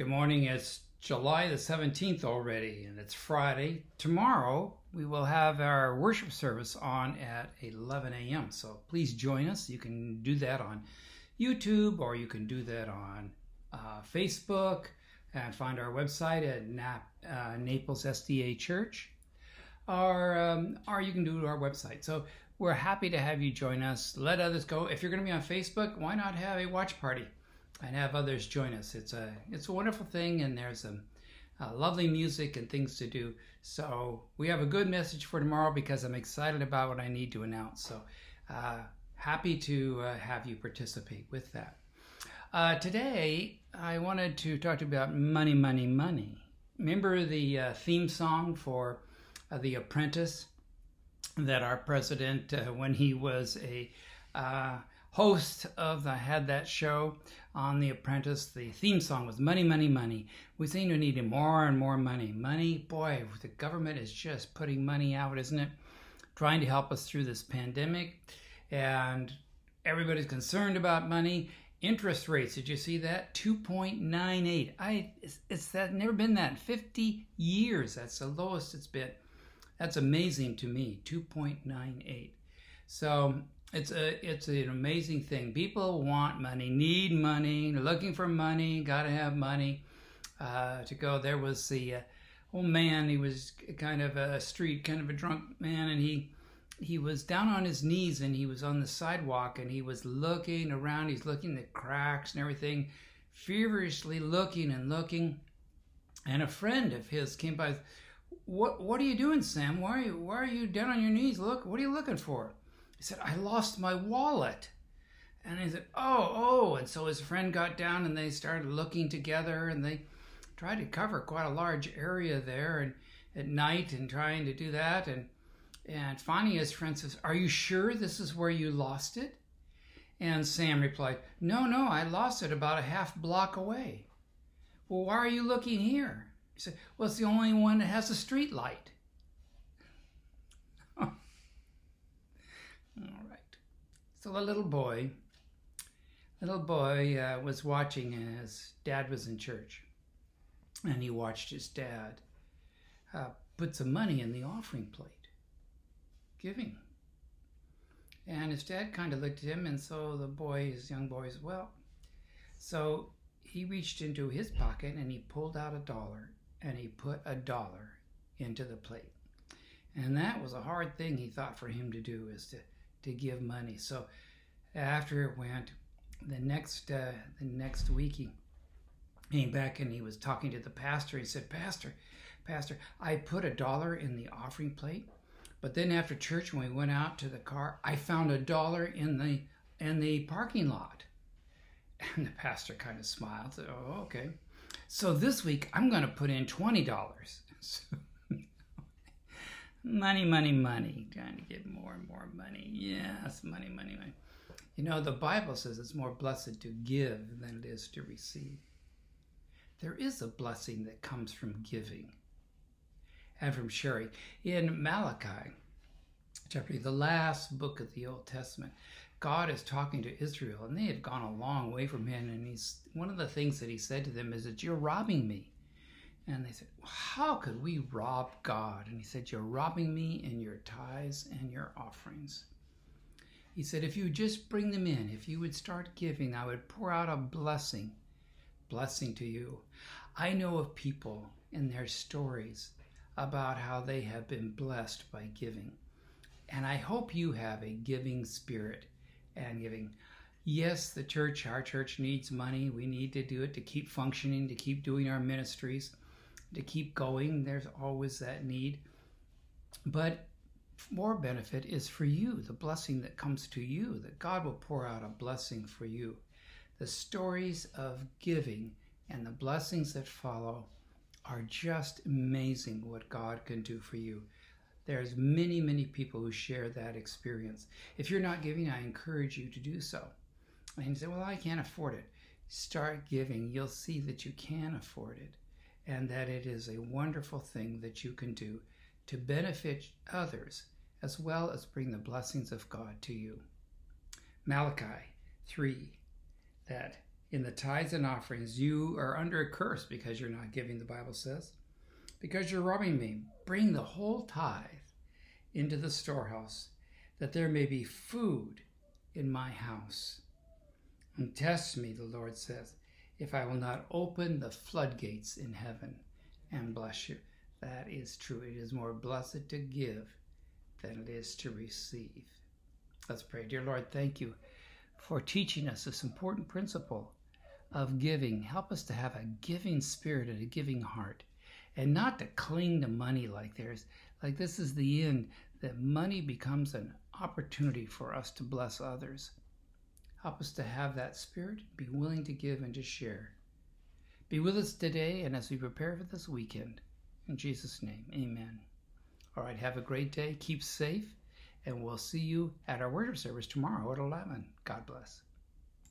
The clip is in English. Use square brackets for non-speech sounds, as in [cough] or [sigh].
Good morning. It's July the 17th already, and it's Friday. Tomorrow, we will have our worship service on at 11 a.m. So please join us. You can do that on YouTube or you can do that on uh, Facebook and find our website at Nap, uh, Naples SDA Church, or, um, or you can do our website. So we're happy to have you join us. Let others go. If you're going to be on Facebook, why not have a watch party? And have others join us. It's a it's a wonderful thing, and there's some uh, lovely music and things to do. So we have a good message for tomorrow because I'm excited about what I need to announce. So uh, happy to uh, have you participate with that. Uh, today I wanted to talk to you about money, money, money. Remember the uh, theme song for The Apprentice that our president, when he was a host of the had that show on The Apprentice. The theme song was Money, Money, Money. We seem to need more and more money. Money, boy, the government is just putting money out, isn't it? Trying to help us through this pandemic. And everybody's concerned about money. Interest rates, did you see that? 2.98. I it's, it's that never been that 50 years. That's the lowest it's been. That's amazing to me. 2.98. So it's a it's an amazing thing. People want money, need money, looking for money, got to have money uh, to go. There was the uh, old man. He was kind of a street, kind of a drunk man, and he he was down on his knees and he was on the sidewalk and he was looking around. He's looking at cracks and everything, feverishly looking and looking. And a friend of his came by. What what are you doing, Sam? Why are you why are you down on your knees? Look, what are you looking for? He said, I lost my wallet. And he said, Oh, oh. And so his friend got down and they started looking together and they tried to cover quite a large area there and at night and trying to do that. And, and finally his friend says, Are you sure this is where you lost it? And Sam replied, No, no, I lost it about a half block away. Well, why are you looking here? He said, Well, it's the only one that has a street light. All right. So a little boy, little boy uh, was watching his dad was in church, and he watched his dad uh, put some money in the offering plate, giving. And his dad kind of looked at him, and so the boy, his young boy, as well. So he reached into his pocket and he pulled out a dollar and he put a dollar into the plate. And that was a hard thing he thought for him to do is to to give money. So after it went, the next uh, the next week he came back and he was talking to the pastor. He said, "Pastor, Pastor, I put a dollar in the offering plate, but then after church when we went out to the car, I found a dollar in the in the parking lot." [laughs] And the pastor kind of smiled. Said, "Oh, okay." So this week I'm going to put in twenty dollars. [laughs] money, money, money, trying to get more and more money. Yes, money, money, money. You know, the Bible says it's more blessed to give than it is to receive. There is a blessing that comes from giving and from sharing. In Malachi, chapter the last book of the Old Testament, God is talking to Israel, and they had gone a long way from Him. And He's one of the things that He said to them is that you're robbing me. And they said, How could we rob God? And he said, You're robbing me in your tithes and your offerings. He said, If you just bring them in, if you would start giving, I would pour out a blessing, blessing to you. I know of people in their stories about how they have been blessed by giving. And I hope you have a giving spirit and giving. Yes, the church, our church needs money. We need to do it to keep functioning, to keep doing our ministries to keep going. There's always that need. But more benefit is for you, the blessing that comes to you, that God will pour out a blessing for you. The stories of giving and the blessings that follow are just amazing what God can do for you. There's many, many people who share that experience. If you're not giving, I encourage you to do so. And you say, Well, I can't afford it. Start giving. You'll see that you can afford it and that it is a wonderful thing that you can do to benefit others as well as bring the blessings of God to you. Malachi 3 that in the tithes and offerings, you are under a curse because you're not giving, the Bible says. Because you're robbing me. Bring the whole tithe into the storehouse, that there may be food in my house. And test me, the Lord says, if I will not open the floodgates in heaven and bless you. That is true. It is more blessed to give than it is to receive. Let's pray. Dear Lord, thank you for teaching us this important principle of giving. Help us to have a giving spirit and a giving heart and not to cling to money like there's like this is the end that money becomes an opportunity for us to bless others. Help us to have that spirit, be willing to give and to share. Be with us today and as we prepare for this weekend. In Jesus' name, amen. All right, have a great day. Keep safe, and we'll see you at our worship service tomorrow at 11. God bless.